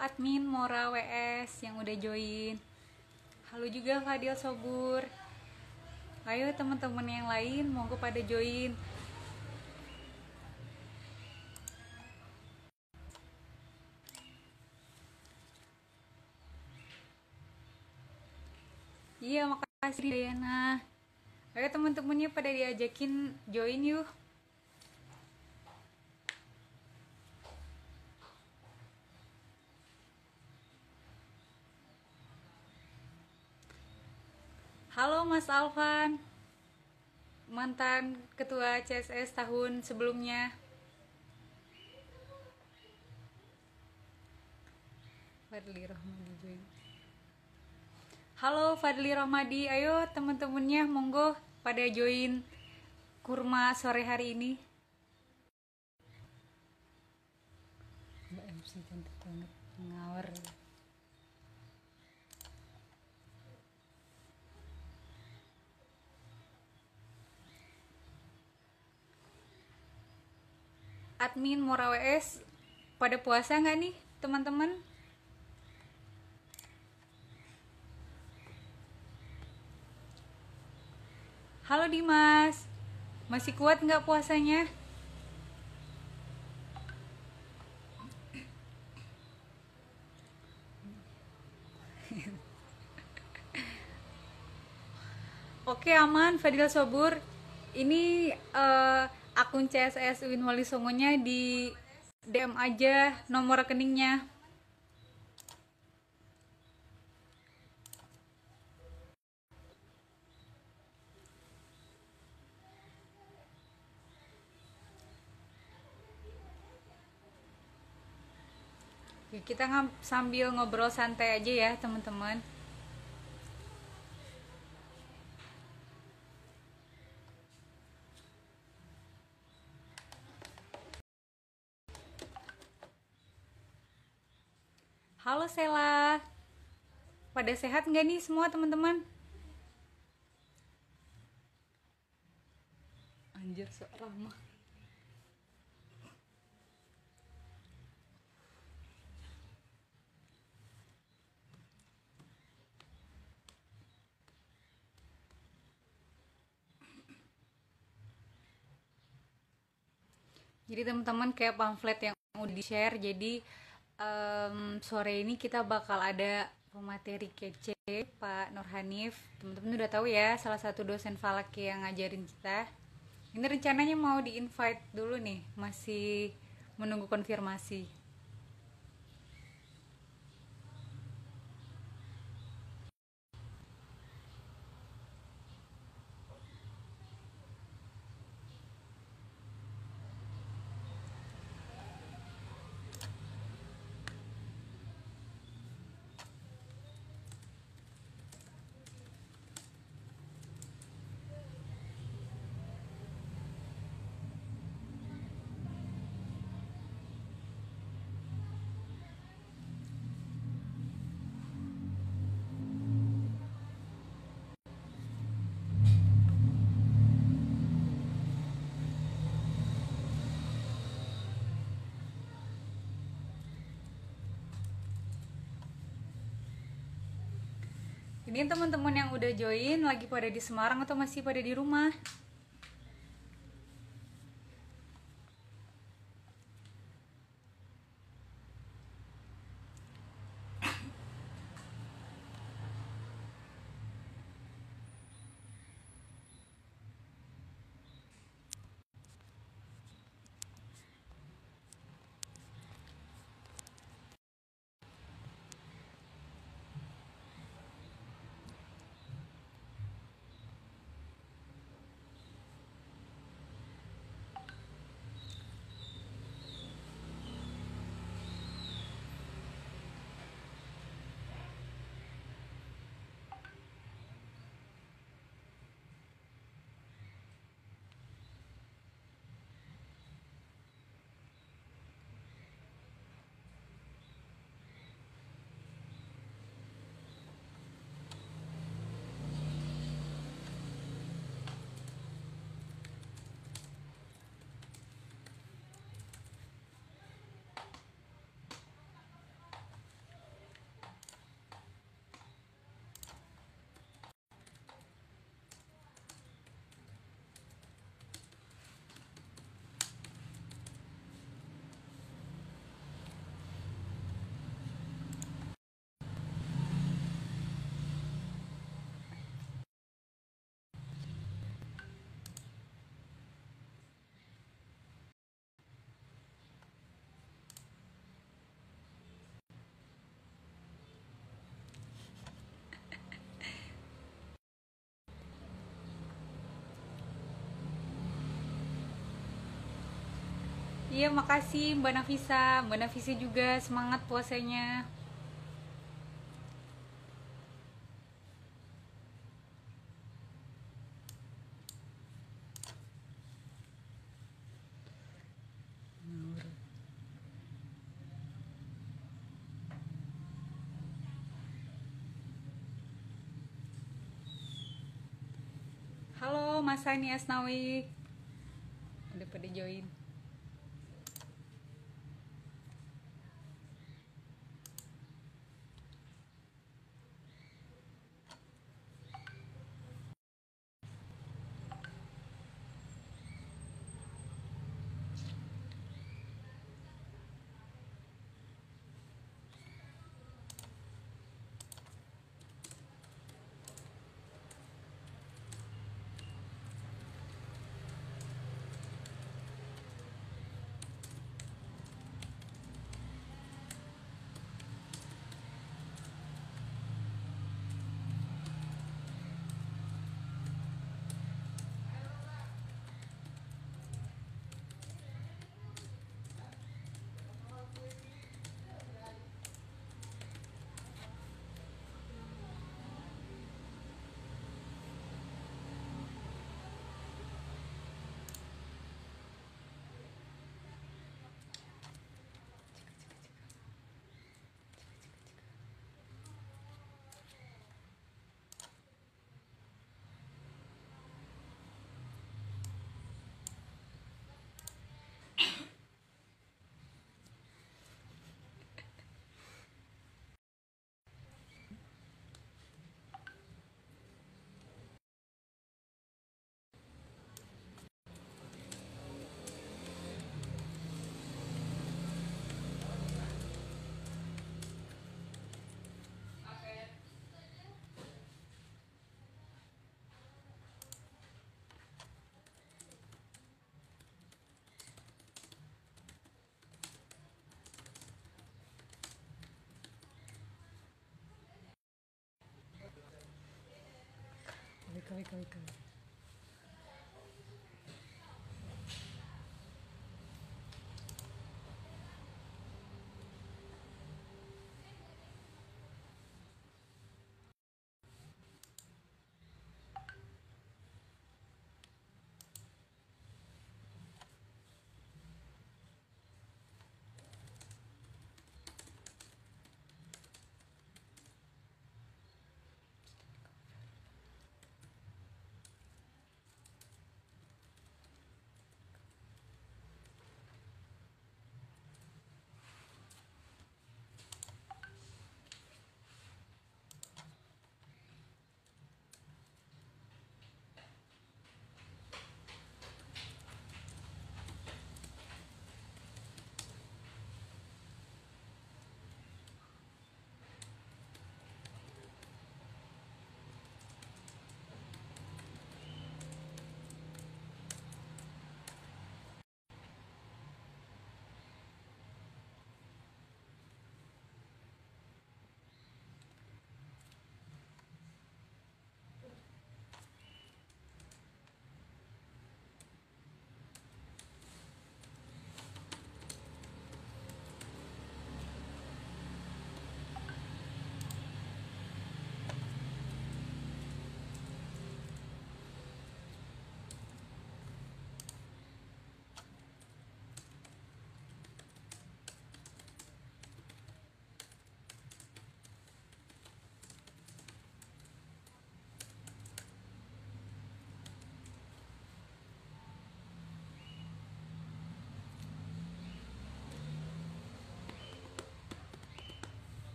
admin Mora WS yang udah join. Halo juga Fadil Sobur. Ayo teman-teman yang lain monggo pada join. Iya, makasih Diana. Ayo teman-temannya pada diajakin join yuk. Halo Mas Alvan. Mantan ketua CSS tahun sebelumnya. Fadli Rahmadi. Halo Fadli Rahmadi, ayo teman-temannya monggo pada join kurma sore hari ini. Mbak MC cantik banget, ngawur. Admin Mora WS pada puasa nggak nih teman-teman? Halo Dimas, masih kuat nggak puasanya? Oke aman, Fadil Sobur. Ini eh, akun CSS Win Wali Songonya di DM aja nomor rekeningnya. Ya, kita ngam- sambil ngobrol santai aja ya teman-teman. Halo Sela, pada sehat nggak nih semua teman-teman? Anjir sok ramah. Jadi teman-teman kayak pamflet yang udah di share. Jadi em, sore ini kita bakal ada pemateri kece Pak Nur Hanif. Teman-teman udah tahu ya salah satu dosen falak yang ngajarin kita. Ini rencananya mau di invite dulu nih, masih menunggu konfirmasi. Ini teman-teman yang udah join lagi pada di Semarang atau masih pada di rumah? Iya, makasih Mbak Nafisa. Mbak Nafisa juga semangat puasanya. Halo Mas Sani Asnawi. Udah pada join. correct correct correct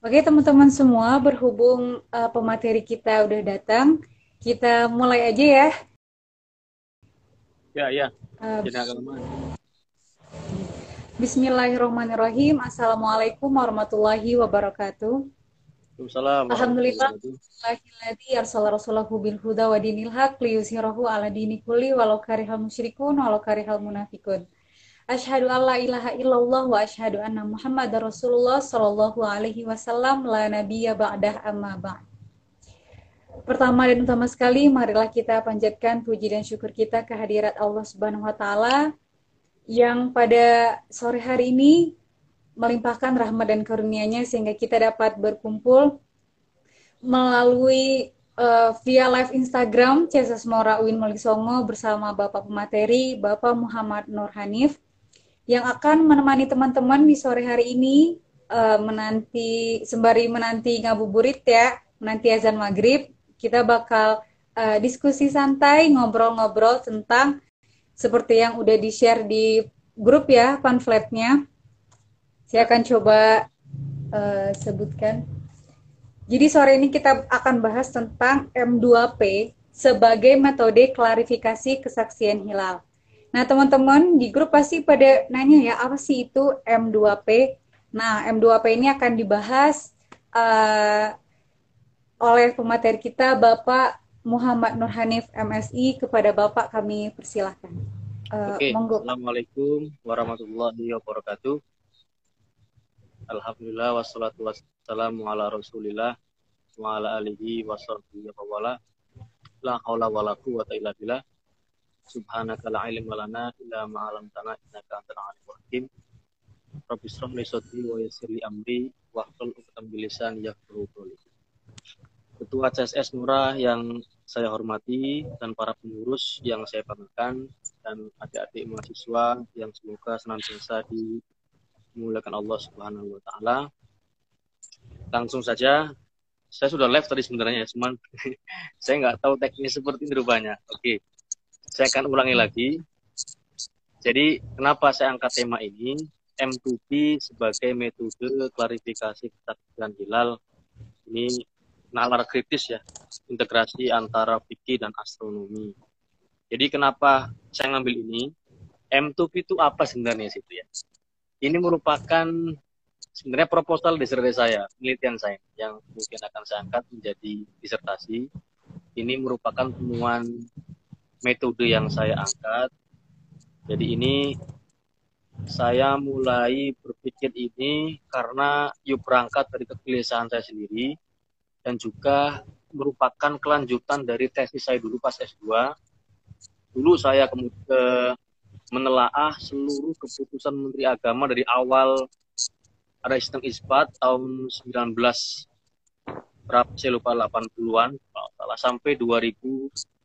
oke teman-teman semua, berhubung uh, pemateri kita udah datang, kita mulai aja ya. Ya, ya. Uh. Bismillahirrahmanirrahim. Assalamualaikum warahmatullahi wabarakatuh. Waalaikumsalam. Alhamdulillah. Alhamdulillah arsala rasulahu bil huda wa dinil haq liyuzhirahu ala dini kulli walau karihal musyrikun walau karihal munafikun. Asyhadu an la ilaha illallah wa asyhadu anna Muhammadar Rasulullah sallallahu alaihi wasallam la nabiyya ba'dah amma ba'd. Pertama dan utama sekali, marilah kita panjatkan puji dan syukur kita kehadirat Allah Subhanahu wa taala yang pada sore hari ini melimpahkan rahmat dan karunia-Nya sehingga kita dapat berkumpul melalui uh, via live Instagram Cesas Mora Uin Melisongo bersama Bapak Pemateri Bapak Muhammad Nur Hanif yang akan menemani teman-teman di sore hari ini uh, menanti sembari menanti ngabuburit ya menanti azan maghrib kita bakal uh, diskusi santai ngobrol-ngobrol tentang seperti yang udah di-share di grup ya pamfletnya. Saya akan coba uh, sebutkan. Jadi sore ini kita akan bahas tentang M2P sebagai metode klarifikasi kesaksian hilal. Nah, teman-teman di grup pasti pada nanya ya, apa sih itu M2P? Nah, M2P ini akan dibahas uh, oleh pemateri kita Bapak Muhammad Nur Hanif MSI kepada Bapak kami persilahkan. Uh, Oke, monggo. Assalamualaikum warahmatullahi wabarakatuh. Alhamdulillah wassalatu wassalamu ala rasulillah wa ala alihi wa sahbihi wa wala la haula wa la quwata illa billah subhanaka la ilma lana illa ma 'allamtana innaka antal alimul hakim rabbi israh li sadri wa yassir li amri wa hlul 'uqdatam min lisani yafqahu qawli Ketua CSS Murah yang saya hormati dan para pengurus yang saya banggakan dan adik-adik mahasiswa yang semoga senantiasa dimuliakan Allah Subhanahu wa taala. Langsung saja saya sudah live tadi sebenarnya, cuman saya nggak tahu teknis seperti ini rupanya. Oke, saya akan ulangi lagi. Jadi kenapa saya angkat tema ini? M2P sebagai metode klarifikasi kesaksian hilal ini nalar kritis ya integrasi antara fikih dan astronomi. Jadi kenapa saya ngambil ini? M2P itu apa sebenarnya situ ya? Ini merupakan sebenarnya proposal disertasi saya, penelitian saya yang mungkin akan saya angkat menjadi disertasi. Ini merupakan temuan metode yang saya angkat. Jadi ini saya mulai berpikir ini karena yuk berangkat dari kegelisahan saya sendiri dan juga merupakan kelanjutan dari tesis saya dulu pas S2. Dulu saya kemudian menelaah seluruh keputusan Menteri Agama dari awal ada sistem isbat tahun 19 berapa saya lupa 80-an salah sampai 2015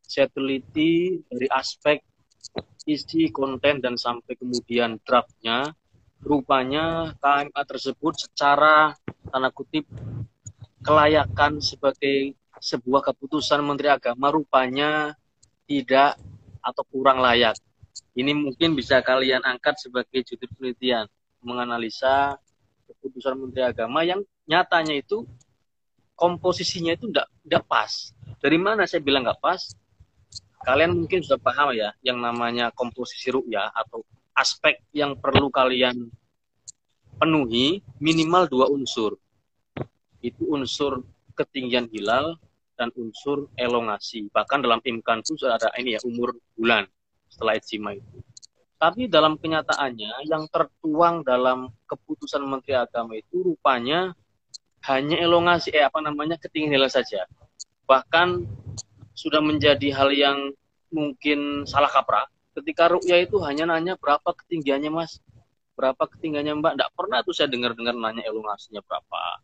saya teliti dari aspek isi konten dan sampai kemudian draftnya rupanya KMA tersebut secara tanda kutip kelayakan sebagai sebuah keputusan Menteri Agama rupanya tidak atau kurang layak. Ini mungkin bisa kalian angkat sebagai judul penelitian menganalisa keputusan Menteri Agama yang nyatanya itu komposisinya itu tidak tidak pas. Dari mana saya bilang nggak pas? Kalian mungkin sudah paham ya yang namanya komposisi ru'ya atau aspek yang perlu kalian penuhi minimal dua unsur. Itu unsur ketinggian hilal dan unsur elongasi. Bahkan dalam imkan itu sudah ada ini ya umur bulan setelah ijma itu. Tapi dalam kenyataannya yang tertuang dalam keputusan Menteri Agama itu rupanya hanya elongasi eh apa namanya ketinggian hilal saja. Bahkan sudah menjadi hal yang mungkin salah kaprah. Ketika rukyah itu hanya nanya berapa ketinggiannya mas? Berapa ketinggiannya mbak? Tidak pernah tuh saya dengar-dengar nanya elongasinya berapa?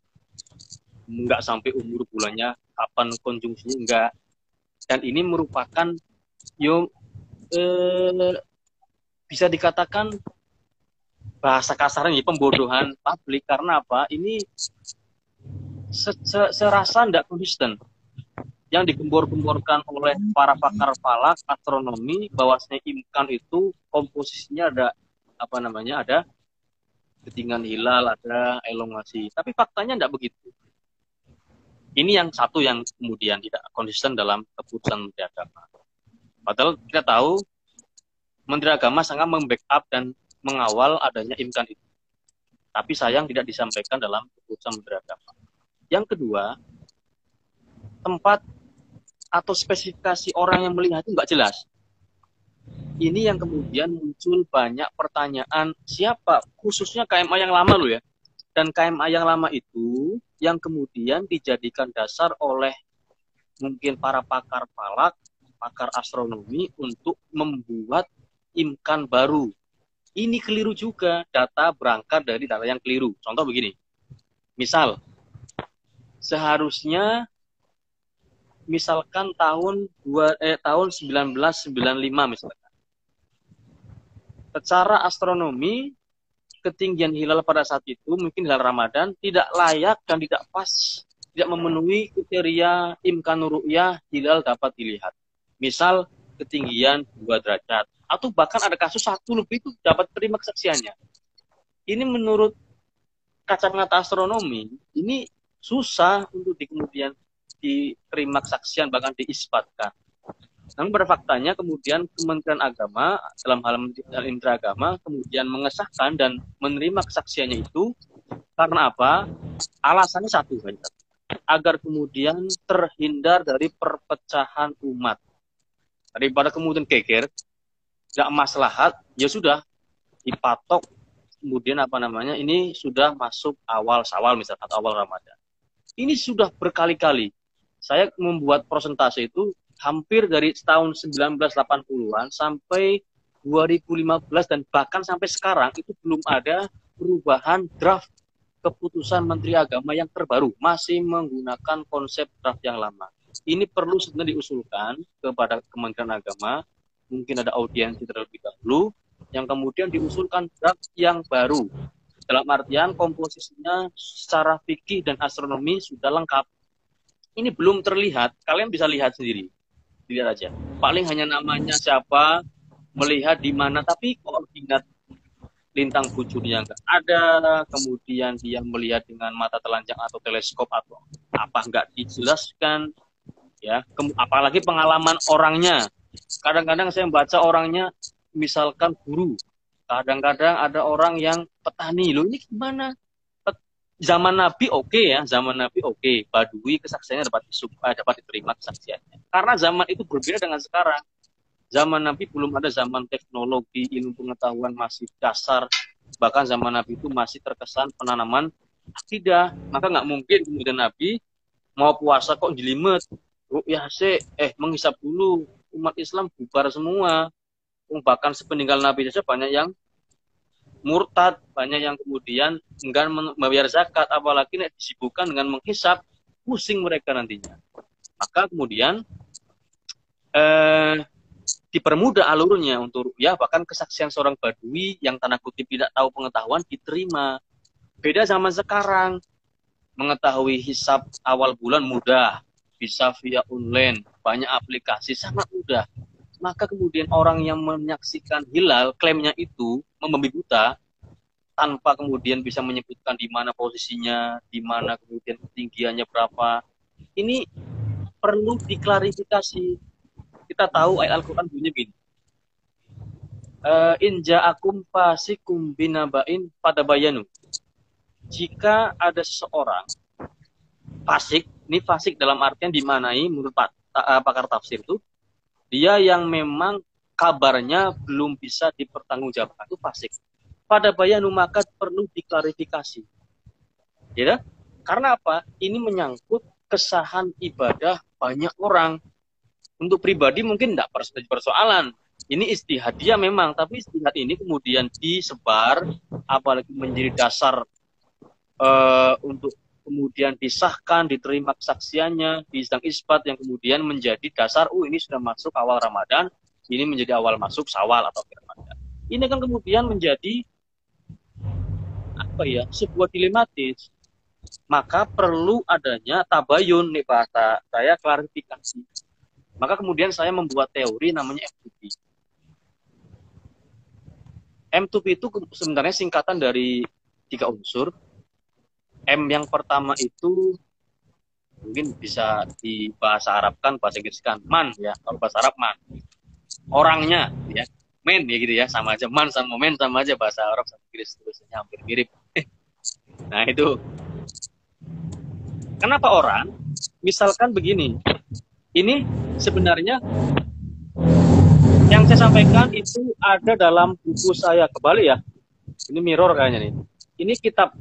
Nggak sampai umur bulannya kapan konjungsinya enggak dan ini merupakan yo eh, bisa dikatakan bahasa kasarnya pembodohan publik. Karena apa? Ini se -se serasa tidak konsisten yang digembor-gemborkan oleh para pakar falak astronomi bahwasanya imkan itu komposisinya ada apa namanya ada ketinggian hilal ada elongasi tapi faktanya tidak begitu ini yang satu yang kemudian tidak konsisten dalam keputusan Menteri Agama padahal kita tahu Menteri Agama sangat membackup dan mengawal adanya imkan itu. Tapi sayang tidak disampaikan dalam keputusan Menteri Agama. Yang kedua, tempat atau spesifikasi orang yang melihat itu nggak jelas. Ini yang kemudian muncul banyak pertanyaan siapa, khususnya KMA yang lama loh ya. Dan KMA yang lama itu yang kemudian dijadikan dasar oleh mungkin para pakar falak, pakar astronomi untuk membuat imkan baru. Ini keliru juga, data berangkat dari data yang keliru. Contoh begini, misal seharusnya misalkan tahun dua eh tahun 1995 misalkan. Secara astronomi ketinggian hilal pada saat itu mungkin hilal Ramadan tidak layak dan tidak pas, tidak memenuhi kriteria imkan ru'yah hilal dapat dilihat. Misal ketinggian dua derajat atau bahkan ada kasus satu lebih itu dapat terima kesaksiannya. Ini menurut kacamata astronomi ini susah untuk di kemudian diterima kesaksian bahkan diisbatkan. Namun pada faktanya kemudian Kementerian Agama dalam hal Menteri Agama kemudian mengesahkan dan menerima kesaksiannya itu karena apa? Alasannya satu agar kemudian terhindar dari perpecahan umat. Daripada kemudian keker, nggak maslahat ya sudah dipatok kemudian apa namanya ini sudah masuk awal sawal misalnya awal ramadan ini sudah berkali-kali saya membuat prosentase itu hampir dari tahun 1980-an sampai 2015 dan bahkan sampai sekarang itu belum ada perubahan draft keputusan Menteri Agama yang terbaru masih menggunakan konsep draft yang lama. Ini perlu sebenarnya diusulkan kepada Kementerian Agama mungkin ada audiensi terlebih dahulu, yang kemudian diusulkan draft yang baru. Dalam artian komposisinya secara fikih dan astronomi sudah lengkap. Ini belum terlihat, kalian bisa lihat sendiri. Lihat aja. Paling hanya namanya siapa, melihat di mana, tapi koordinat lintang bujurnya nggak ada, kemudian dia melihat dengan mata telanjang atau teleskop atau apa nggak dijelaskan, ya. Apalagi pengalaman orangnya, Kadang-kadang saya membaca orangnya misalkan guru. Kadang-kadang ada orang yang petani. Loh ini gimana? Zaman Nabi oke okay ya, zaman Nabi oke. Okay. Badui kesaksiannya dapat eh, dapat diterima kesaksiannya. Karena zaman itu berbeda dengan sekarang. Zaman Nabi belum ada zaman teknologi, ilmu pengetahuan masih dasar. Bahkan zaman Nabi itu masih terkesan penanaman akidah. Maka nggak mungkin kemudian Nabi mau puasa kok jelimet. Ya sih, eh menghisap dulu umat Islam bubar semua. Bahkan sepeninggal Nabi saja banyak yang murtad, banyak yang kemudian enggan membayar zakat, apalagi nek disibukkan dengan menghisap, pusing mereka nantinya. Maka kemudian eh, dipermudah alurnya untuk ya bahkan kesaksian seorang badui yang tanda kutip tidak tahu pengetahuan diterima. Beda zaman sekarang, mengetahui hisap awal bulan mudah, bisa via online, banyak aplikasi, sangat mudah. Maka kemudian orang yang menyaksikan hilal, klaimnya itu membabi buta, tanpa kemudian bisa menyebutkan di mana posisinya, di mana kemudian ketinggiannya berapa. Ini perlu diklarifikasi. Kita tahu ayat Al-Quran bunyi begini. Uh, Inja akum pasikum binabain pada bayanu. Jika ada seseorang fasik, ini fasik dalam artian dimanai menurut uh, pakar tafsir itu dia yang memang kabarnya belum bisa dipertanggungjawabkan itu fasik. Pada bayanu maka perlu diklarifikasi. Ya, karena apa? Ini menyangkut kesahan ibadah banyak orang. Untuk pribadi mungkin tidak persoalan. Ini istihadiah memang, tapi istihad ini kemudian disebar, apalagi menjadi dasar uh, untuk kemudian disahkan, diterima kesaksiannya di sidang isbat yang kemudian menjadi dasar, oh ini sudah masuk awal Ramadan, ini menjadi awal masuk Sawal atau Ramadan. Ini kan kemudian menjadi apa ya sebuah dilematis. Maka perlu adanya tabayun nih bahasa saya klarifikasi. Maka kemudian saya membuat teori namanya M2P. M2P itu sebenarnya singkatan dari tiga unsur, M yang pertama itu mungkin bisa di bahasa Arab kan bahasa Inggris kan man ya. Kalau bahasa Arab man. Orangnya ya. Men ya gitu ya. Sama aja. Man sama men sama aja. Bahasa Arab sama Inggris tulisannya hampir mirip. Nah itu. Kenapa orang misalkan begini. Ini sebenarnya yang saya sampaikan itu ada dalam buku saya. Kembali ya. Ini mirror kayaknya nih. Ini kitab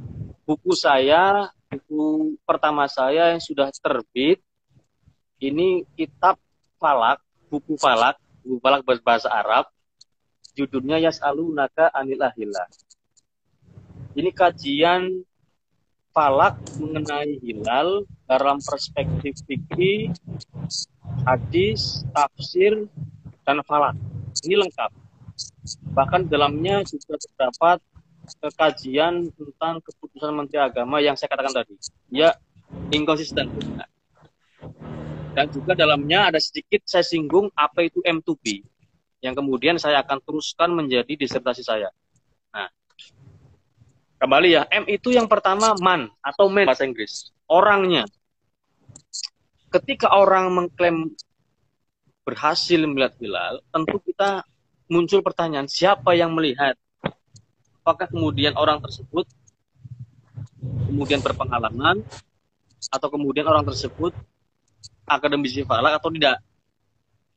buku saya buku pertama saya yang sudah terbit ini kitab Falak buku Falak buku Falak berbahasa Arab judulnya Yas'alunaka Anil Ahillah ini kajian falak mengenai hilal dalam perspektif fikih, hadis, tafsir, dan falak. Ini lengkap. Bahkan dalamnya juga terdapat kajian tentang keputusan Menteri Agama yang saya katakan tadi. Ya, inkonsisten. Dan juga dalamnya ada sedikit saya singgung apa itu M2P, yang kemudian saya akan teruskan menjadi disertasi saya. Nah, Kembali ya, M itu yang pertama man atau man bahasa Inggris. Orangnya. Ketika orang mengklaim berhasil melihat hilal, tentu kita muncul pertanyaan, siapa yang melihat? Apakah kemudian orang tersebut kemudian berpengalaman atau kemudian orang tersebut akademisi falak atau tidak?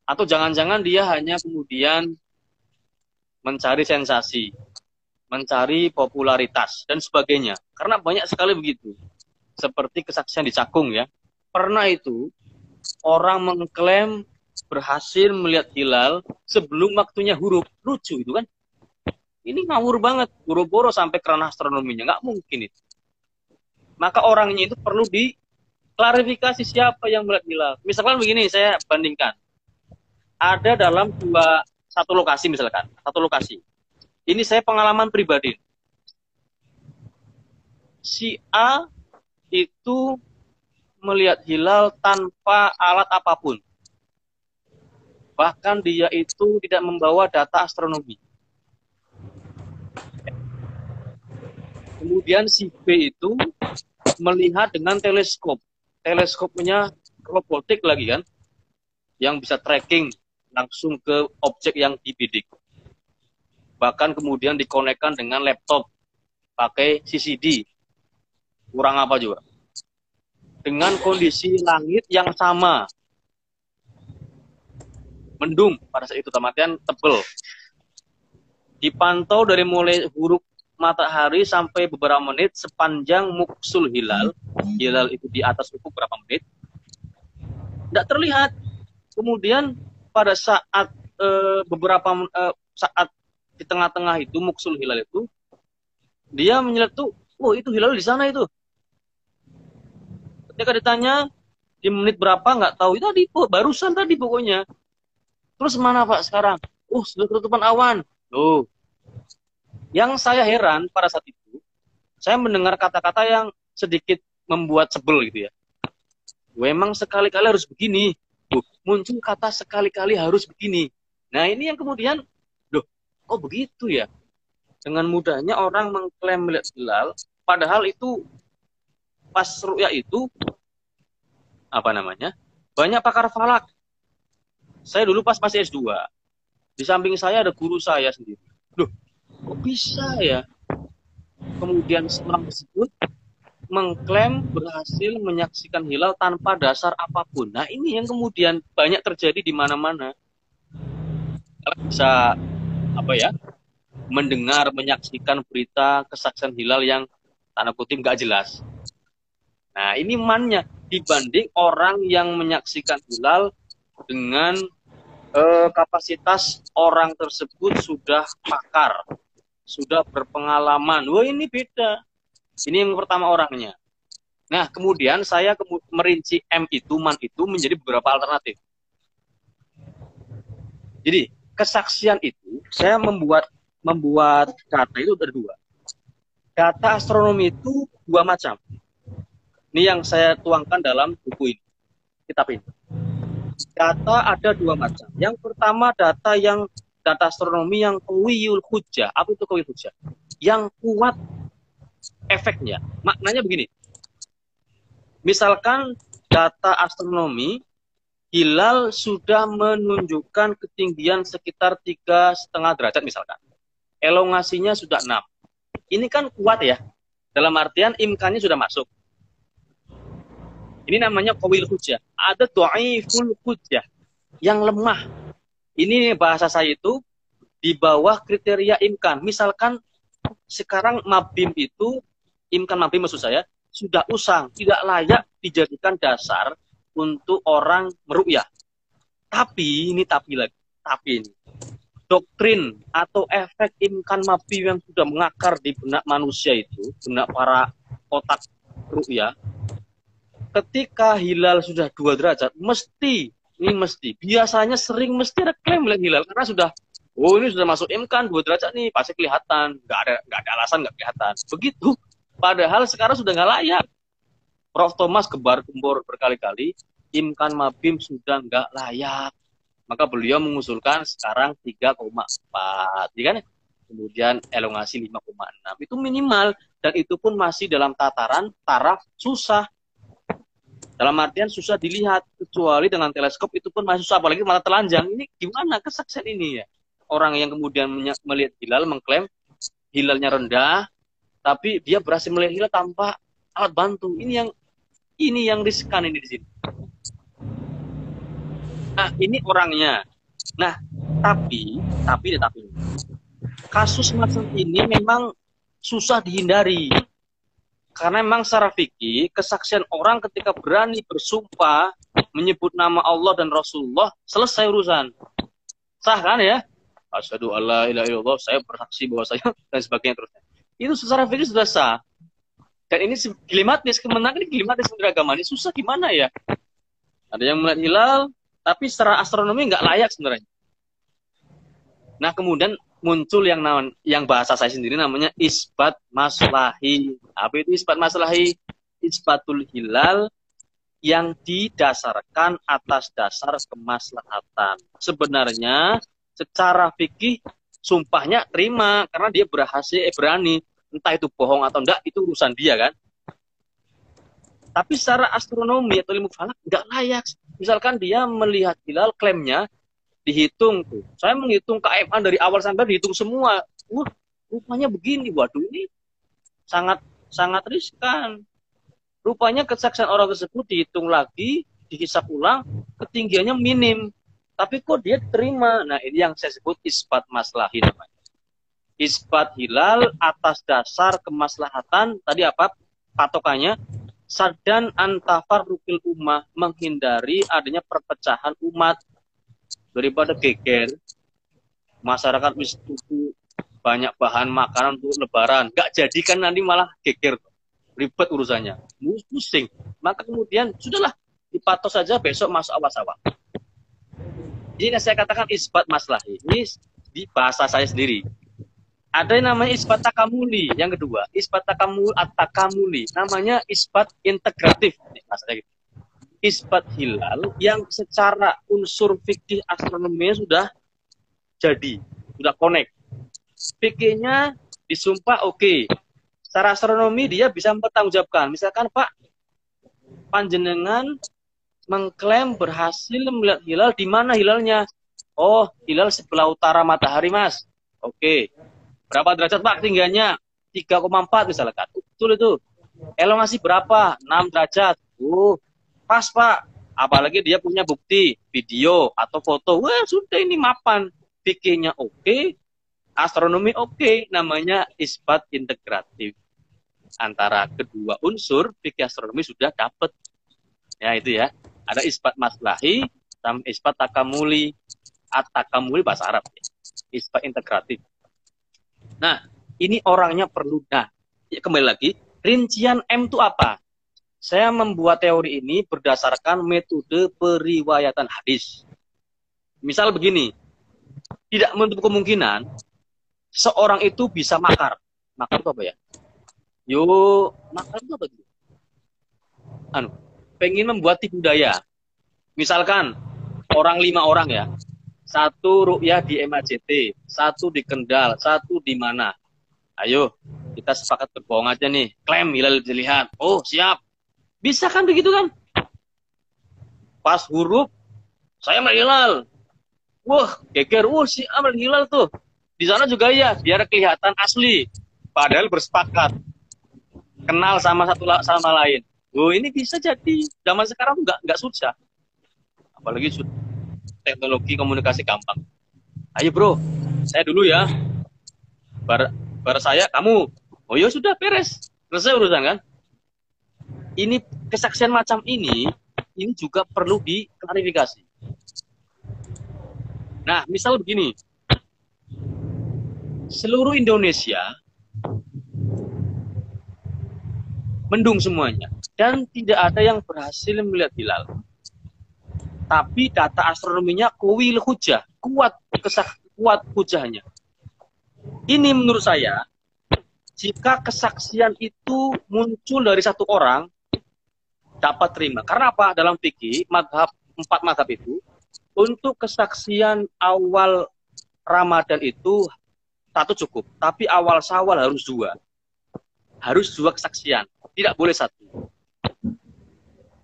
Atau jangan-jangan dia hanya kemudian mencari sensasi, mencari popularitas dan sebagainya. Karena banyak sekali begitu. Seperti kesaksian di Cakung ya. Pernah itu orang mengklaim berhasil melihat hilal sebelum waktunya huruf. Lucu itu kan. Ini ngawur banget. Boro-boro sampai kerana astronominya. Nggak mungkin itu. Maka orangnya itu perlu diklarifikasi siapa yang melihat hilal. Misalkan begini, saya bandingkan. Ada dalam dua satu lokasi misalkan, satu lokasi ini saya pengalaman pribadi. Si A itu melihat hilal tanpa alat apa pun. Bahkan dia itu tidak membawa data astronomi. Kemudian si B itu melihat dengan teleskop. Teleskopnya robotik lagi kan, yang bisa tracking langsung ke objek yang dibidik. Bahkan kemudian dikonekkan dengan laptop pakai CCD kurang apa juga? Dengan kondisi langit yang sama. Mendung pada saat itu tematian tebel. Dipantau dari mulai huruf matahari sampai beberapa menit sepanjang muksul hilal. Hilal itu di atas ufuk berapa menit? Tidak terlihat. Kemudian pada saat e, beberapa e, saat di tengah-tengah itu muksul hilal itu dia tuh oh itu hilal di sana itu. Ketika ditanya di menit berapa? Nggak tahu. Itu tadi oh, barusan tadi pokoknya. Terus mana pak sekarang? Oh sudah ketutupan awan. Loh yang saya heran pada saat itu saya mendengar kata-kata yang sedikit membuat sebel gitu ya. Memang sekali-kali harus begini. Muncul kata sekali-kali harus begini. Nah ini yang kemudian oh begitu ya? Dengan mudahnya orang mengklaim melihat hilal padahal itu pas ruya itu apa namanya banyak pakar falak. Saya dulu pas masih S2 di samping saya ada guru saya sendiri. loh kok bisa ya kemudian seorang tersebut mengklaim berhasil menyaksikan hilal tanpa dasar apa pun. Nah ini yang kemudian banyak terjadi di mana-mana. Bisa apa ya mendengar menyaksikan berita kesaksian hilal yang tanda kutip nggak jelas. Nah ini mannya dibanding orang yang menyaksikan hilal dengan eh, kapasitas orang tersebut sudah pakar, sudah berpengalaman. Wah ini beda. Ini yang pertama orangnya. Nah kemudian saya merinci M itu man itu menjadi beberapa alternatif. Jadi kesaksian itu saya membuat membuat data itu ada dua. Data astronomi itu dua macam. Ini yang saya tuangkan dalam buku ini, kitab ini. Data ada dua macam. Yang pertama data yang data astronomi yang kawiyul hujah. Apa itu kawiyul hujah? Yang kuat efeknya. Maknanya begini. Misalkan data astronomi hilal sudah menunjukkan ketinggian sekitar tiga setengah derajat misalkan. Elongasinya sudah enam. Ini kan kuat ya. Dalam artian imkannya sudah masuk. Ini namanya kawil hujah. Ada do'iful hujah. Yang lemah. Ini bahasa saya itu di bawah kriteria imkan. Misalkan sekarang mabim itu, imkan mabim maksud saya, sudah usang, tidak layak dijadikan dasar untuk orang meru'yah. Tapi, ini tapi lagi, tapi ini. Doktrin atau efek imkan mabim yang sudah mengakar di benak manusia itu, benak para otak ru'yah, ketika hilal sudah dua derajat, mesti, ini mesti, biasanya sering mesti ada klaim hilal, karena sudah oh ini sudah masuk imkan dua derajat nih pasti kelihatan. Nggak ada nggak ada alasan nggak kelihatan. Begitu. Padahal sekarang sudah nggak layak. Prof. Thomas kebar kembor berkali-kali imkan mabim sudah nggak layak. Maka beliau mengusulkan sekarang 3,4 ya kan? Kemudian elongasi 5,6 itu minimal. Dan itu pun masih dalam tataran taraf susah dalam artian susah dilihat kecuali dengan teleskop itu pun masih susah apalagi malah telanjang ini gimana kesaksian ini ya orang yang kemudian melihat hilal mengklaim hilalnya rendah, tapi dia berhasil melihat hilal tanpa alat bantu. Ini yang ini yang riskan ini di sini. Nah, ini orangnya. Nah, tapi tapi tapi kasus macam ini memang susah dihindari. Karena memang secara fikih, kesaksian orang ketika berani bersumpah menyebut nama Allah dan Rasulullah, selesai urusan. Sah kan ya? asyhadu alla ilaha illallah, saya bersaksi bahwa saya dan sebagainya terusnya. Itu secara fikih sudah sah. Dan ini dilematis, kemenangan ini dilematis agama ini susah gimana ya? Ada yang melihat hilal, tapi secara astronomi nggak layak sebenarnya. Nah kemudian muncul yang naon, yang bahasa saya sendiri namanya isbat maslahi. Apa itu isbat maslahi? Isbatul hilal yang didasarkan atas dasar kemaslahatan. Sebenarnya secara fikih sumpahnya terima karena dia berhasil eh, berani entah itu bohong atau enggak itu urusan dia kan tapi secara astronomi atau ilmu falak enggak layak misalkan dia melihat hilal klaimnya dihitung tuh saya menghitung KMA dari awal sampai dihitung semua uh rupanya begini waduh ini sangat sangat riskan rupanya kesaksian orang tersebut dihitung lagi dihisap ulang ketinggiannya minim tapi kok dia terima? Nah ini yang saya sebut isbat maslahi namanya. Isbat hilal atas dasar kemaslahatan, tadi apa patokannya? Sadan antafar rukil ummah, menghindari adanya perpecahan umat. Daripada geger, masyarakat wis banyak bahan makanan untuk lebaran. Gak jadikan nanti malah geger. Ribet urusannya. Pusing. Maka kemudian, sudahlah, dipatos saja besok masuk awas-awas ini saya katakan isbat masalah Ini di bahasa saya sendiri. Ada yang namanya isbat takamuli. Yang kedua, isbat takamul takamuli. Namanya isbat integratif. Gitu. Isbat hilal yang secara unsur fikih astronomi sudah jadi, sudah connect. Fikihnya disumpah oke. Okay. Secara astronomi dia bisa mempertanggungjawabkan. Misalkan Pak, panjenengan mengklaim berhasil melihat hilal di mana hilalnya? Oh, hilal sebelah utara matahari, Mas. Oke. Berapa derajat, Pak, tingginya? 3,4 misalkan. Betul itu. Elongasi berapa? 6 derajat. Uh, pas, Pak. Apalagi dia punya bukti video atau foto. Wah, sudah ini mapan. Fikirnya oke, okay. astronomi oke, okay. namanya isbat integratif. Antara kedua unsur, fikih astronomi sudah dapat. Ya, itu ya. Ada isbat maslahi sama isbat takamuli. At-takamuli bahasa Arab. Ya. Isbat integratif. Nah, ini orangnya perlu. Nah, ya kembali lagi, rincian M itu apa? Saya membuat teori ini berdasarkan metode periwayatan hadis. Misal begini, tidak menutup kemungkinan seorang itu bisa makar. Makar itu apa ya? Yo, makar itu apa? Anu, pengen membuat tipu daya. Misalkan orang lima orang ya, satu rukyah di MAJT, satu di Kendal, satu di mana. Ayo, kita sepakat berbohong aja nih. Klaim hilal dilihat. Oh, siap. Bisa kan begitu kan? Pas huruf saya hilal. Wah, geger, wah si Amal hilal tuh. Di sana juga ya, biar kelihatan asli. Padahal bersepakat. Kenal sama satu sama lain. Oh, ini bisa jadi. Zaman sekarang nggak nggak susah. Apalagi teknologi komunikasi gampang. Ayo bro, saya dulu ya. Bar, bar saya, kamu. Oh ya sudah beres. Selesai urusan kan? Ini kesaksian macam ini, ini juga perlu diklarifikasi. Nah, misal begini. Seluruh Indonesia mendung semuanya dan tidak ada yang berhasil melihat hilal. Tapi data astronominya kuil hujah, kuat kesak kuat hujahnya. Ini menurut saya jika kesaksian itu muncul dari satu orang dapat terima. Karena apa? Dalam fikih madhab empat madhab itu untuk kesaksian awal Ramadan itu satu cukup, tapi awal Sawal harus dua. Harus dua kesaksian, tidak boleh satu.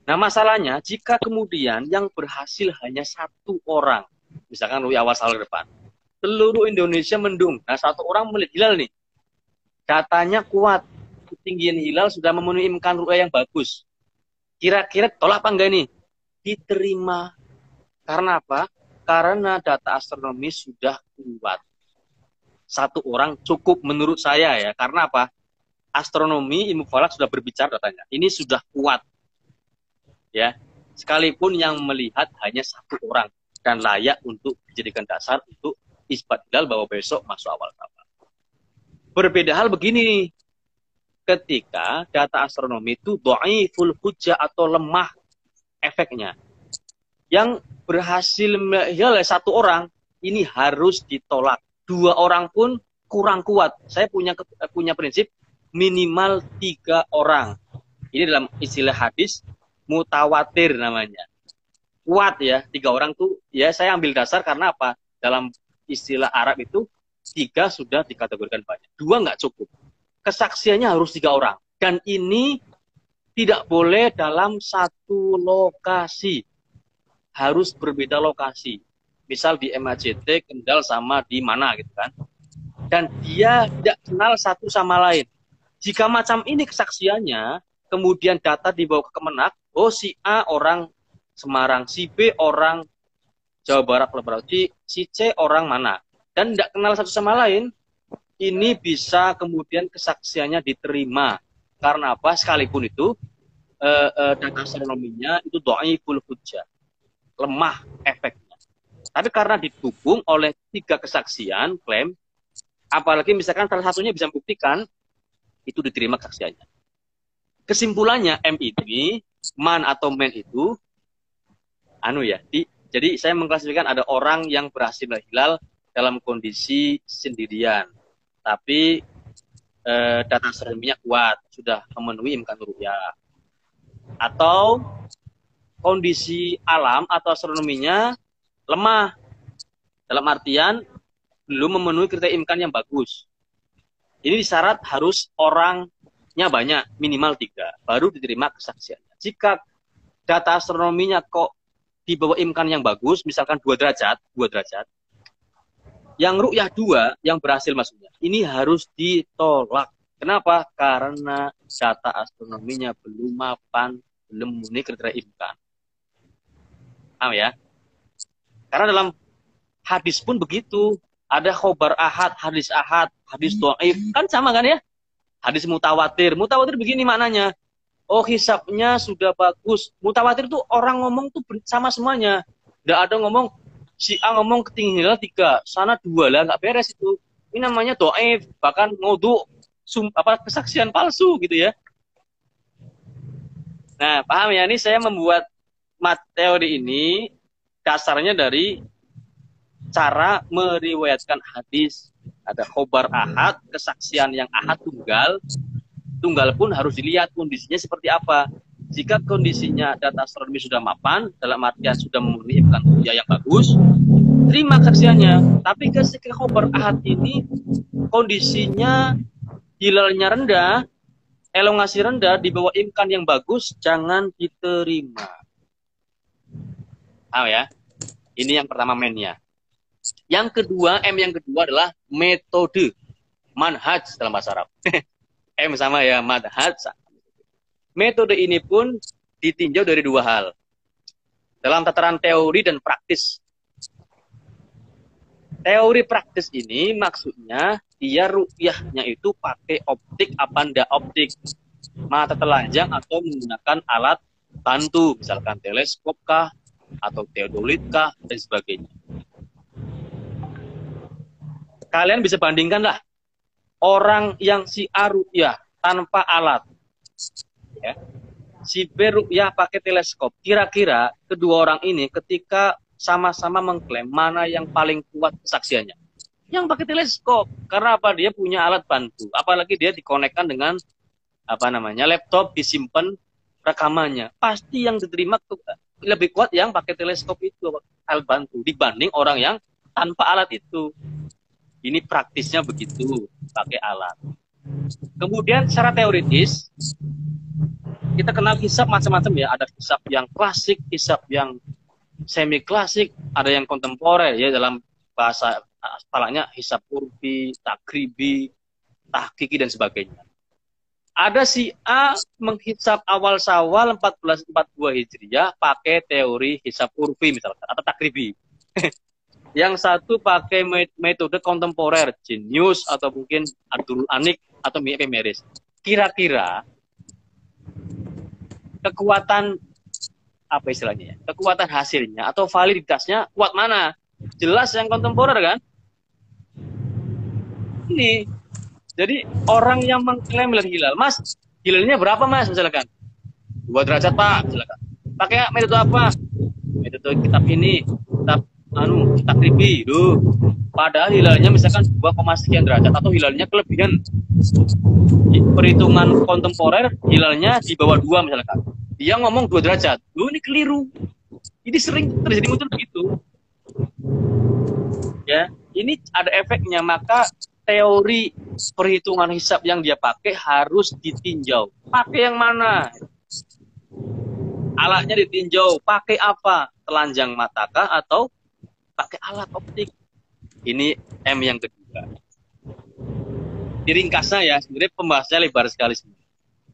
Nah masalahnya jika kemudian yang berhasil hanya satu orang, misalkan Rui awal Sawal depan, seluruh Indonesia mendung. Nah satu orang melihat hilal nih, datanya kuat, ketinggian hilal sudah memenuhi imkan ru'ya yang bagus. Kira-kira tolak apa enggak nih? Diterima karena apa? Karena data astronomi sudah kuat. Satu orang cukup menurut saya ya. Karena apa? Astronomi ilmu falak sudah berbicara datanya. Ini sudah kuat. Ya. Sekalipun yang melihat hanya satu orang dan layak untuk dijadikan dasar untuk isbat hilal bahwa besok masuk awal awal. Berbeda hal begini, ketika data astronomi itu full hujah atau lemah efeknya. Yang berhasil ya satu orang ini harus ditolak. Dua orang pun kurang kuat. Saya punya punya prinsip minimal tiga orang. Ini dalam istilah hadis mutawatir namanya. Kuat ya, tiga orang tuh ya saya ambil dasar karena apa? Dalam istilah Arab itu tiga sudah dikategorikan banyak. Dua nggak cukup. Kesaksiannya harus tiga orang. Dan ini tidak boleh dalam satu lokasi harus berbeda lokasi. Misal di MAJT, Kendal sama di mana gitu kan. Dan dia tidak kenal satu sama lain. Jika macam ini kesaksiannya, kemudian data dibawa ke Kemenak, oh si A orang Semarang, si B orang Jawa Barat, berarti si C orang mana. Dan tidak kenal satu sama lain, ini bisa kemudian kesaksiannya diterima. Karena apa? Sekalipun itu eh, eh, data astronominya itu do'iful hujjah lemah efeknya. Tapi karena didukung oleh tiga kesaksian klaim, apalagi misalkan salah satunya bisa membuktikan, itu diterima kesaksiannya. Kesimpulannya M ini, man atau men itu, anu ya, di, jadi saya mengklasifikasikan ada orang yang berhasil hilal dalam kondisi sendirian, tapi eh, data seremnya kuat, sudah memenuhi imkan rupiah. Atau kondisi alam atau astronominya lemah. Dalam artian belum memenuhi kriteria imkan yang bagus. Ini syarat harus orangnya banyak, minimal tiga, baru diterima kesaksiannya. Jika data astronominya kok di bawah imkan yang bagus, misalkan dua derajat, dua derajat, yang rukyah dua, yang berhasil maksudnya, ini harus ditolak. Kenapa? Karena data astronominya belum mapan, belum memenuhi kriteria imkan. Paham ya? Karena dalam hadis pun begitu. Ada khobar ahad, hadis ahad, hadis do'if. Kan sama kan ya? Hadis mutawatir. Mutawatir begini maknanya. Oh hisapnya sudah bagus. Mutawatir tuh orang ngomong tuh sama semuanya. Tidak ada ngomong, si A ngomong ketinggian tiga, sana dua lah, nggak beres itu. Ini namanya do'if, bahkan ngodu, sum, apa kesaksian palsu gitu ya. Nah, paham ya? Ini saya membuat mat teori ini dasarnya dari cara meriwayatkan hadis. Ada khobar ahad, kesaksian yang ahad tunggal. Tunggal pun harus dilihat kondisinya seperti apa. Jika kondisinya data astronomi sudah mapan, dalam artian sudah memenuhi bukan yang bagus, terima kesaksiannya. Tapi ketika khobar ahad ini kondisinya hilalnya rendah, elongasi rendah, di bawah imkan yang bagus, jangan diterima. Paham ya? Ini yang pertama mainnya. Yang kedua, M yang kedua adalah metode. Manhaj dalam bahasa Arab. M sama ya, manhaj. Metode ini pun ditinjau dari dua hal. Dalam tataran teori dan praktis. Teori praktis ini maksudnya dia rukyahnya itu pakai optik apa ndak optik. Mata telanjang atau menggunakan alat bantu, misalkan teleskop kah, atau teodolit kah, dan sebagainya kalian bisa bandingkan lah orang yang si A ya tanpa alat ya. Si B ya pakai teleskop. Kira-kira kedua orang ini ketika sama-sama mengklaim mana yang paling kuat kesaksiannya. Yang pakai teleskop. Karena apa? Dia punya alat bantu. Apalagi dia dikonekkan dengan apa namanya laptop disimpan rekamannya. Pasti yang diterima lebih kuat yang pakai teleskop itu. Alat bantu. Dibanding orang yang tanpa alat itu. Ini praktisnya begitu, pakai alat. Kemudian secara teoritis, kita kenal hisap macam-macam ya. Ada hisap yang klasik, hisap yang semi klasik, ada yang kontemporer ya dalam bahasa apalanya hisap urbi, takribi, tahkiki dan sebagainya. Ada si A menghisap awal Sawal 1442 Hijriah pakai teori hisap urbi misalkan atau takribi. Yang satu pakai metode kontemporer, genius atau mungkin Abdul Anik atau Mie Meris. Kira-kira kekuatan apa istilahnya ya? Kekuatan hasilnya atau validitasnya kuat mana? Jelas yang kontemporer kan? Ini. Jadi orang yang mengklaim melihat hilal, Mas, hilalnya berapa Mas misalkan? Dua derajat Pak, silakan. Pakai metode apa? Metode kitab ini, kitab anu takribi itu padahal hilalnya misalkan 2, sekian derajat atau hilalnya kelebihan. Perhitungan kontemporer hilalnya di bawah dua misalkan. Dia ngomong dua derajat. Lu ini keliru. Ini sering terjadi muncul begitu. Ya ini ada efeknya. Maka teori perhitungan hisap yang dia pakai harus ditinjau. Pakai yang mana? Alatnya ditinjau. Pakai apa? Telanjang matakah atau pakai alat optik. Ini M yang kedua. Diringkasnya ya, sebenarnya pembahasannya lebar sekali.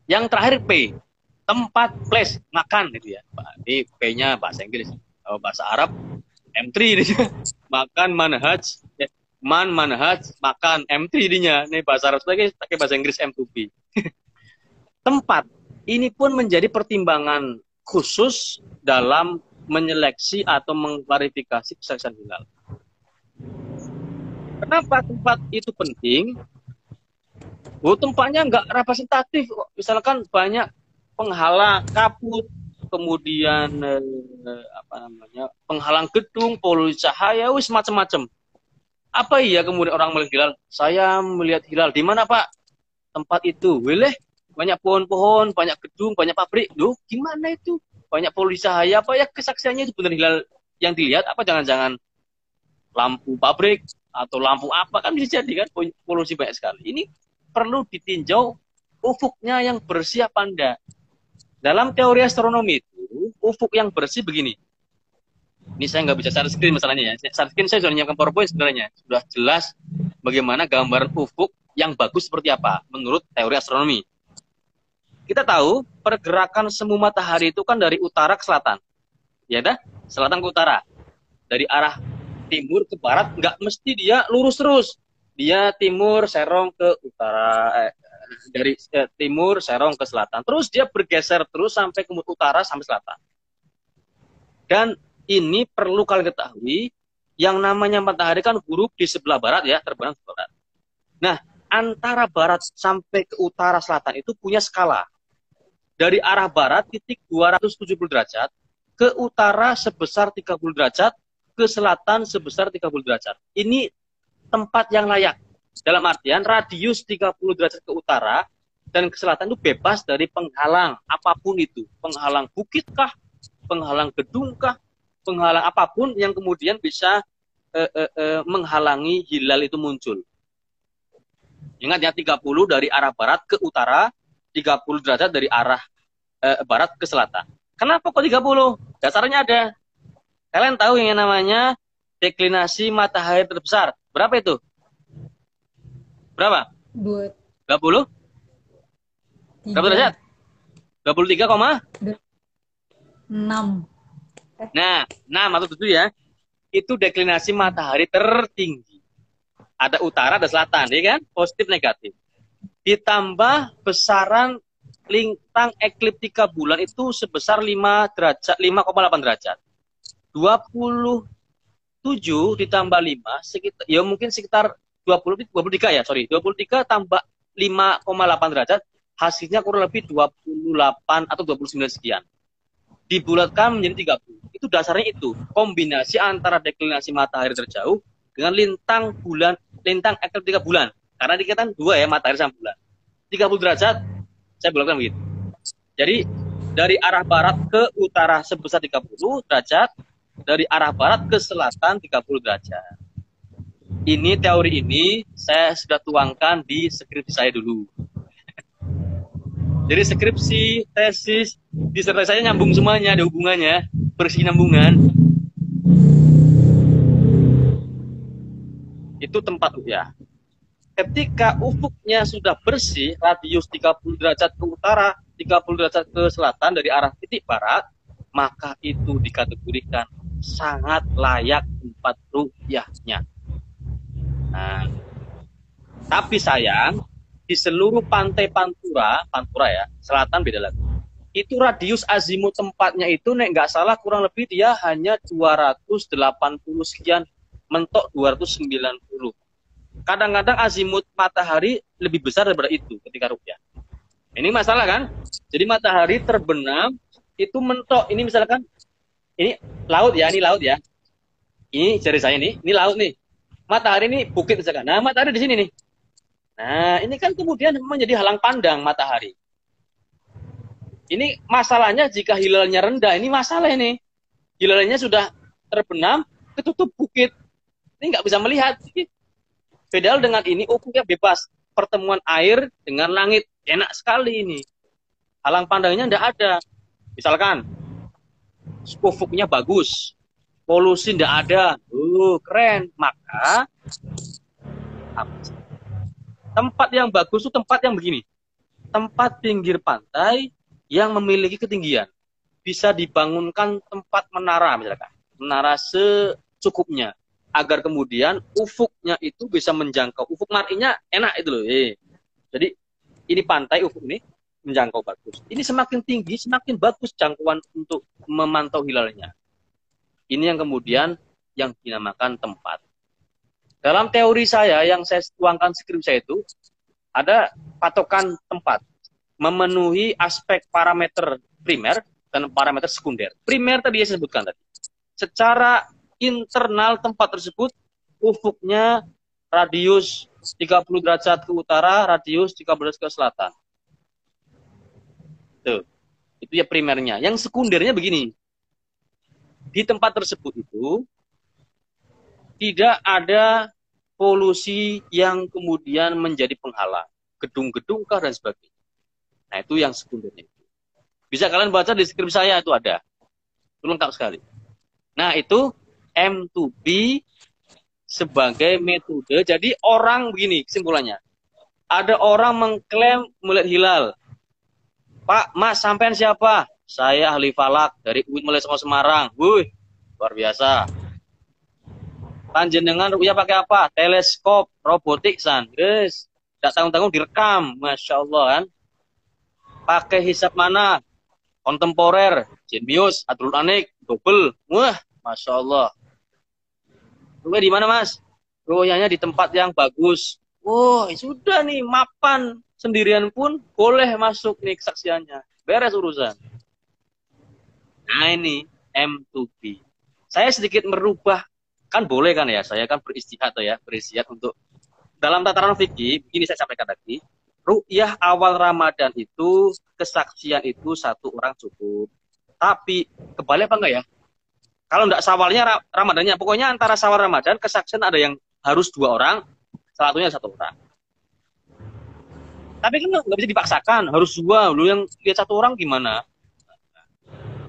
Yang terakhir P, tempat place makan gitu ya. Ini P-nya bahasa Inggris. Kalau bahasa Arab M3 ini. makan manhaj, ya, man manhaj, makan M3 ininya. Ini bahasa Arab sebagai pakai bahasa Inggris M2B. tempat ini pun menjadi pertimbangan khusus dalam menyeleksi atau mengklarifikasi kesaksian hilal. Kenapa tempat itu penting? Oh, tempatnya nggak representatif. Misalkan banyak penghalang kabut, kemudian eh, apa namanya penghalang gedung, polusi cahaya, wis macam-macam. Apa iya kemudian orang melihat hilal? Saya melihat hilal di mana pak? Tempat itu, boleh banyak pohon-pohon, banyak gedung, banyak pabrik. Duh, gimana itu? Banyak polusi cahaya apa ya kesaksiannya itu benar hilal? Yang dilihat apa jangan-jangan lampu pabrik atau lampu apa kan bisa jadi kan? Polusi banyak sekali. Ini perlu ditinjau ufuknya yang bersih apa enggak. Dalam teori astronomi itu ufuk yang bersih begini. Ini saya nggak bisa share screen masalahnya ya. Share screen saya sudah menyiapkan powerpoint sebenarnya. Sudah jelas bagaimana gambaran ufuk yang bagus seperti apa menurut teori astronomi kita tahu pergerakan semu matahari itu kan dari utara ke selatan. Ya dah, selatan ke utara. Dari arah timur ke barat nggak mesti dia lurus terus. Dia timur serong ke utara eh, dari eh, timur serong ke selatan. Terus dia bergeser terus sampai ke utara sampai selatan. Dan ini perlu kalian ketahui yang namanya matahari kan buruk di sebelah barat ya, terbenam sebelah barat. Nah, antara barat sampai ke utara selatan itu punya skala dari arah barat titik 270 derajat ke utara sebesar 30 derajat ke selatan sebesar 30 derajat. Ini tempat yang layak. Dalam artian radius 30 derajat ke utara dan ke selatan itu bebas dari penghalang apa pun itu. Penghalang bukit kah, penghalang gedung kah, penghalang apa pun yang kemudian bisa eh, eh, eh, menghalangi hilal itu muncul. Ingat ya 30 dari arah barat ke utara, 30 derajat dari arah eh, barat ke selatan. Kenapa kok 30? Dasarnya ada. Kalian tahu yang namanya deklinasi matahari terbesar. Berapa itu? Berapa? Dua. 20? Berapa derajat? 23, koma? 6. Nah, 6 atau 7 ya. Itu deklinasi matahari tertinggi. Ada utara, ada selatan, ya kan? Positif, negatif. Ditambah besaran lintang ekliptika bulan itu sebesar 5 derajat, 5,8 derajat. 27 ditambah 5 sekitar ya mungkin sekitar 20 23 ya, sorry. 23 tambah 5,8 derajat hasilnya kurang lebih 28 atau 29 sekian. Dibulatkan menjadi 30. Itu dasarnya itu. Kombinasi antara deklinasi matahari terjauh dengan lintang bulan, lintang ekliptika bulan. Karena dikatakan dua ya, matahari sama bulan. 30 derajat, saya bulatkan begitu. Jadi dari arah barat ke utara sebesar 30 derajat, dari arah barat ke selatan 30 derajat. Ini teori ini saya sudah tuangkan di skripsi saya dulu. Jadi skripsi, tesis, disertasi saya nyambung semuanya, ada hubungannya, bersinambungan. Itu tempat ya. Ketika ufuknya sudah bersih, radius 30 derajat ke utara, 30 derajat ke selatan dari arah titik barat, maka itu dikategorikan sangat layak tempat rupiahnya. Nah, tapi sayang di seluruh pantai Pantura, Pantura ya, selatan beda lagi. Itu radius azimut tempatnya itu nek nggak salah kurang lebih dia hanya 280 sekian, mentok 290. Kadang-kadang azimut matahari lebih besar daripada itu ketika rupiah. Ini masalah kan? Jadi matahari terbenam itu mentok. Ini misalkan ini laut ya, ini laut ya. Ini jari saya nih, ini laut nih. Matahari ini bukit misalkan. Nah, matahari di sini nih. Nah, ini kan kemudian menjadi halang pandang matahari. Ini masalahnya jika hilalnya rendah, ini masalah ini. Hilalnya sudah terbenam, ketutup bukit. Ini nggak bisa melihat. Padahal dengan ini ufuknya bebas. Pertemuan air dengan langit. Enak sekali ini. Halang pandangnya tidak ada. Misalkan, ufuknya bagus polusi tidak ada uh keren maka tempat yang bagus itu tempat yang begini tempat pinggir pantai yang memiliki ketinggian bisa dibangunkan tempat menara misalkan menara secukupnya agar kemudian ufuknya itu bisa menjangkau ufuk marinya enak itu loh eh. jadi ini pantai ufuk ini menjangkau bagus ini semakin tinggi semakin bagus jangkauan untuk memantau hilalnya ini yang kemudian yang dinamakan tempat. Dalam teori saya yang saya tuangkan skrip saya itu ada patokan tempat memenuhi aspek parameter primer dan parameter sekunder. Primer tadi saya sebutkan tadi. Secara internal tempat tersebut ufuknya radius 30 derajat ke utara, radius 30 derajat ke selatan. Tuh. Itu ya primernya. Yang sekundernya begini di tempat tersebut itu tidak ada polusi yang kemudian menjadi penghalang, gedung-gedung kah dan sebagainya. Nah itu yang sekundernya. Bisa kalian baca di skrip saya itu ada, itu lengkap sekali. Nah itu M2B sebagai metode. Jadi orang begini kesimpulannya. Ada orang mengklaim melihat hilal. Pak, Mas, sampean siapa? Saya ahli falak dari UIN Mulai Semarang. Wuih, luar biasa. Panjenengan rupiah pakai apa? Teleskop, robotik, san. Guys, tidak tanggung-tanggung direkam. Masya Allah kan. Pakai hisap mana? Kontemporer, Genius, Adrul Anik, double. Wah, Masya Allah. Rupiah di mana mas? Rupiahnya di tempat yang bagus. Wah, sudah nih, mapan sendirian pun boleh masuk nih kesaksiannya. Beres urusan. Nah ini M2B. Saya sedikit merubah, kan boleh kan ya, saya kan beristihad ya, beristihad untuk dalam tataran fikih, begini saya sampaikan tadi, ru'yah awal Ramadan itu, kesaksian itu satu orang cukup. Tapi, kebalik apa enggak ya? Kalau enggak sawalnya Ramadannya, pokoknya antara sawal Ramadan, kesaksian ada yang harus dua orang, salah satunya satu orang. Tapi kan nggak bisa dipaksakan, harus dua. Lu yang lihat satu orang gimana?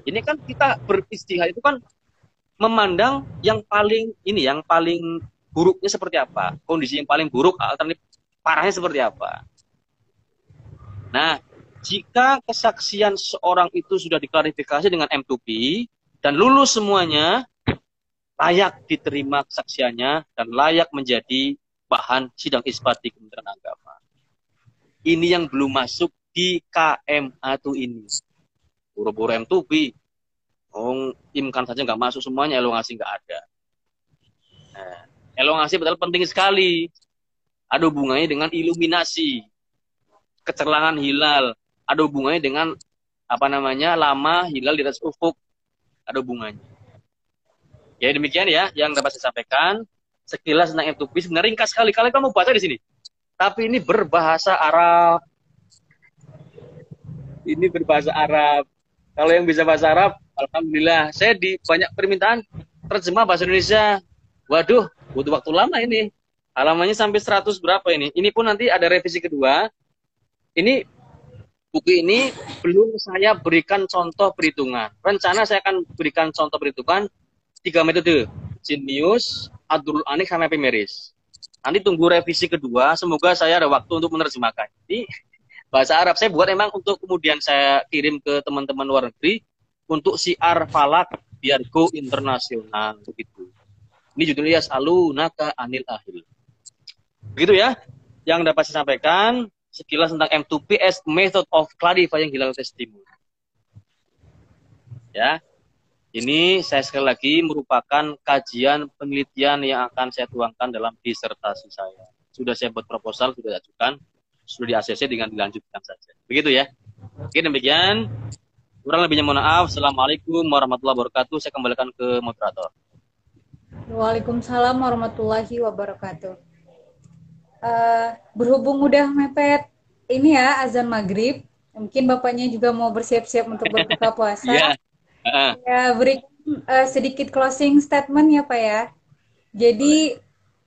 Ini kan kita beristihad itu kan memandang yang paling ini yang paling buruknya seperti apa kondisi yang paling buruk alternatif parahnya seperti apa nah jika kesaksian seorang itu sudah diklarifikasi dengan M2P dan lulus semuanya layak diterima kesaksiannya dan layak menjadi bahan sidang isbat di Kementerian Agama ini yang belum masuk di KMA itu ini buru-buru M2P Oh, imkan saja nggak masuk semuanya, elongasi nggak ada. Nah, elongasi betul penting sekali. Ada hubungannya dengan iluminasi, kecerlangan hilal. Ada hubungannya dengan apa namanya lama hilal di atas ufuk. Ada hubungannya. Ya demikian ya yang dapat saya sampaikan. Sekilas tentang M2P sebenarnya ringkas sekali. Kalian kamu baca di sini. Tapi ini berbahasa Arab. Ini berbahasa Arab. Kalau yang bisa bahasa Arab, Alhamdulillah. Saya di banyak permintaan terjemah bahasa Indonesia. Waduh, butuh waktu lama ini. Halamannya sampai 100 berapa ini? Ini pun nanti ada revisi kedua. Ini buku ini belum saya berikan contoh perhitungan. Rencana saya akan berikan contoh perhitungan tiga metode. Genius, Abdul Anik, sama Epimeris. Nanti tunggu revisi kedua. Semoga saya ada waktu untuk menerjemahkan. Ini bahasa Arab saya buat emang untuk kemudian saya kirim ke teman-teman luar negeri untuk siar falak biar go internasional begitu. Ini judulnya Salu Naka Anil Ahil. Begitu ya. Yang dapat saya sampaikan sekilas tentang M2PS Method of Clarifying Hilal Testimony. Ya. Ini saya sekali lagi merupakan kajian penelitian yang akan saya tuangkan dalam disertasi saya. Sudah saya buat proposal, sudah ajukan, sudah di ACC dengan dilanjutkan saja. Begitu ya. Oke, demikian. Kurang lebihnya mohon maaf. Assalamualaikum warahmatullahi wabarakatuh. Saya kembalikan ke moderator. Waalaikumsalam warahmatullahi wabarakatuh. Uh, berhubung udah mepet ini ya azan maghrib, mungkin bapaknya juga mau bersiap-siap untuk berbuka puasa. yeah. uh. Ya beri uh, sedikit closing statement ya pak ya. Jadi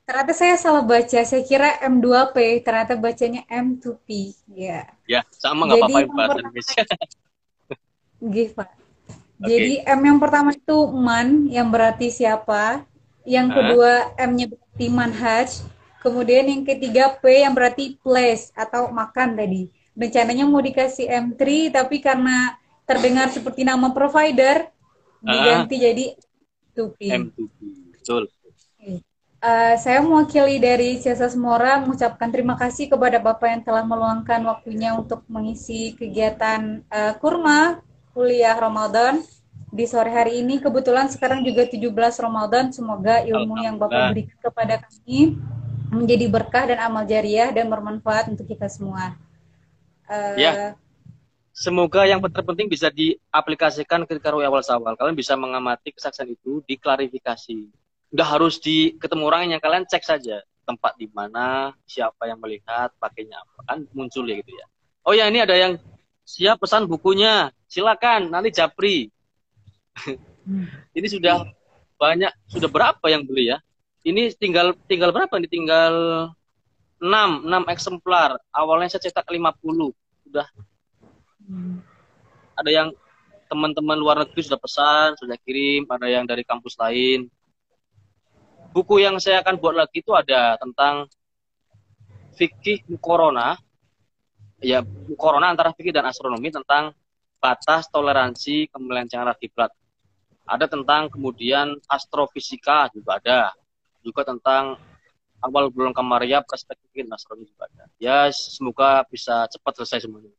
ternyata saya salah baca. Saya kira M2P, ternyata bacanya M2P. Ya. Ya sama nggak apa-apa bahasa Indonesia. Gih, Pak. Okay. Jadi M yang pertama itu man yang berarti siapa. Yang kedua M-nya berarti manhaj. Kemudian yang ketiga P yang berarti place atau makan tadi. Rencananya mau dikasih M3 tapi karena terdengar seperti nama provider diganti uh, jadi 2P. M2P. Betul. Uh, saya mewakili dari Ciasa Semora mengucapkan terima kasih kepada Bapak yang telah meluangkan waktunya untuk mengisi kegiatan uh, kurma kuliah Ramadan di sore hari ini. Kebetulan sekarang juga 17 Ramadan. Semoga ilmu yang Bapak berikan kepada kami menjadi berkah dan amal jariah dan bermanfaat untuk kita semua. Uh, ya. Semoga yang terpenting bisa diaplikasikan ketika ruang awal sawal. Kalian bisa mengamati kesaksian itu, diklarifikasi. Nggak harus di ketemu orang yang kalian cek saja tempat di mana, siapa yang melihat, pakainya apa kan muncul ya gitu ya. Oh ya ini ada yang siap pesan bukunya, silakan nanti japri. Ini sudah banyak, sudah berapa yang beli ya? Ini tinggal tinggal berapa nih? Tinggal 6, 6 eksemplar. Awalnya saya cetak 50. Sudah hmm. ada yang teman-teman luar negeri sudah pesan, sudah kirim, ada yang dari kampus lain. Buku yang saya akan buat lagi itu ada tentang fikih corona ya corona antara fikih dan astronomi tentang batas toleransi kemelencengan arah kiblat. Ada tentang kemudian astrofisika juga ada. Juga tentang awal bulan Kamaria perspektif astronomi juga ada. Ya semoga bisa cepat selesai semuanya.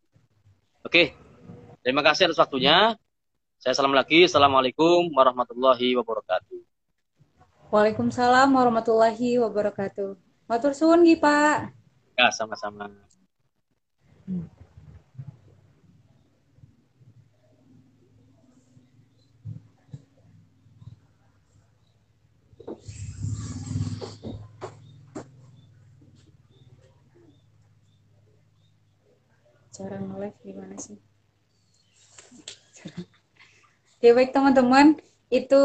Oke. Terima kasih atas waktunya. Saya salam lagi. Assalamualaikum warahmatullahi wabarakatuh. Waalaikumsalam warahmatullahi wabarakatuh. Matur suwun Pak. Ya, sama-sama. Cara nge-live gimana sih? Oke, baik teman-teman. Itu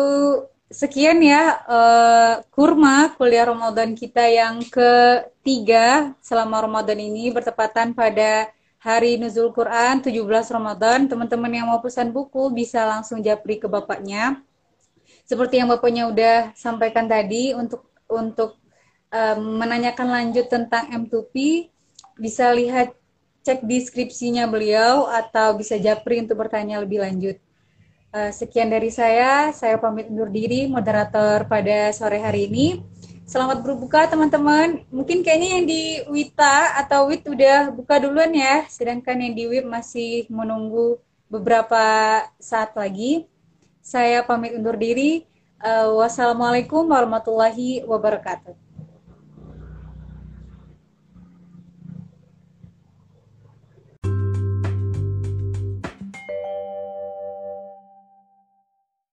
sekian ya uh, kurma kuliah Ramadan kita yang ketiga selama Ramadan ini bertepatan pada hari Nuzul Quran 17 Ramadan. Teman-teman yang mau pesan buku bisa langsung japri ke bapaknya. seperti yang bapaknya udah sampaikan tadi untuk untuk um, menanyakan lanjut tentang M2P bisa lihat cek deskripsinya beliau atau bisa japri untuk bertanya lebih lanjut. Uh, sekian dari saya, saya pamit undur diri moderator pada sore hari ini. Selamat berbuka teman-teman. Mungkin kayaknya yang di Wita atau Wit udah buka duluan ya, sedangkan yang di Wib masih menunggu beberapa saat lagi. Saya pamit undur diri. Uh, wassalamualaikum warahmatullahi wabarakatuh.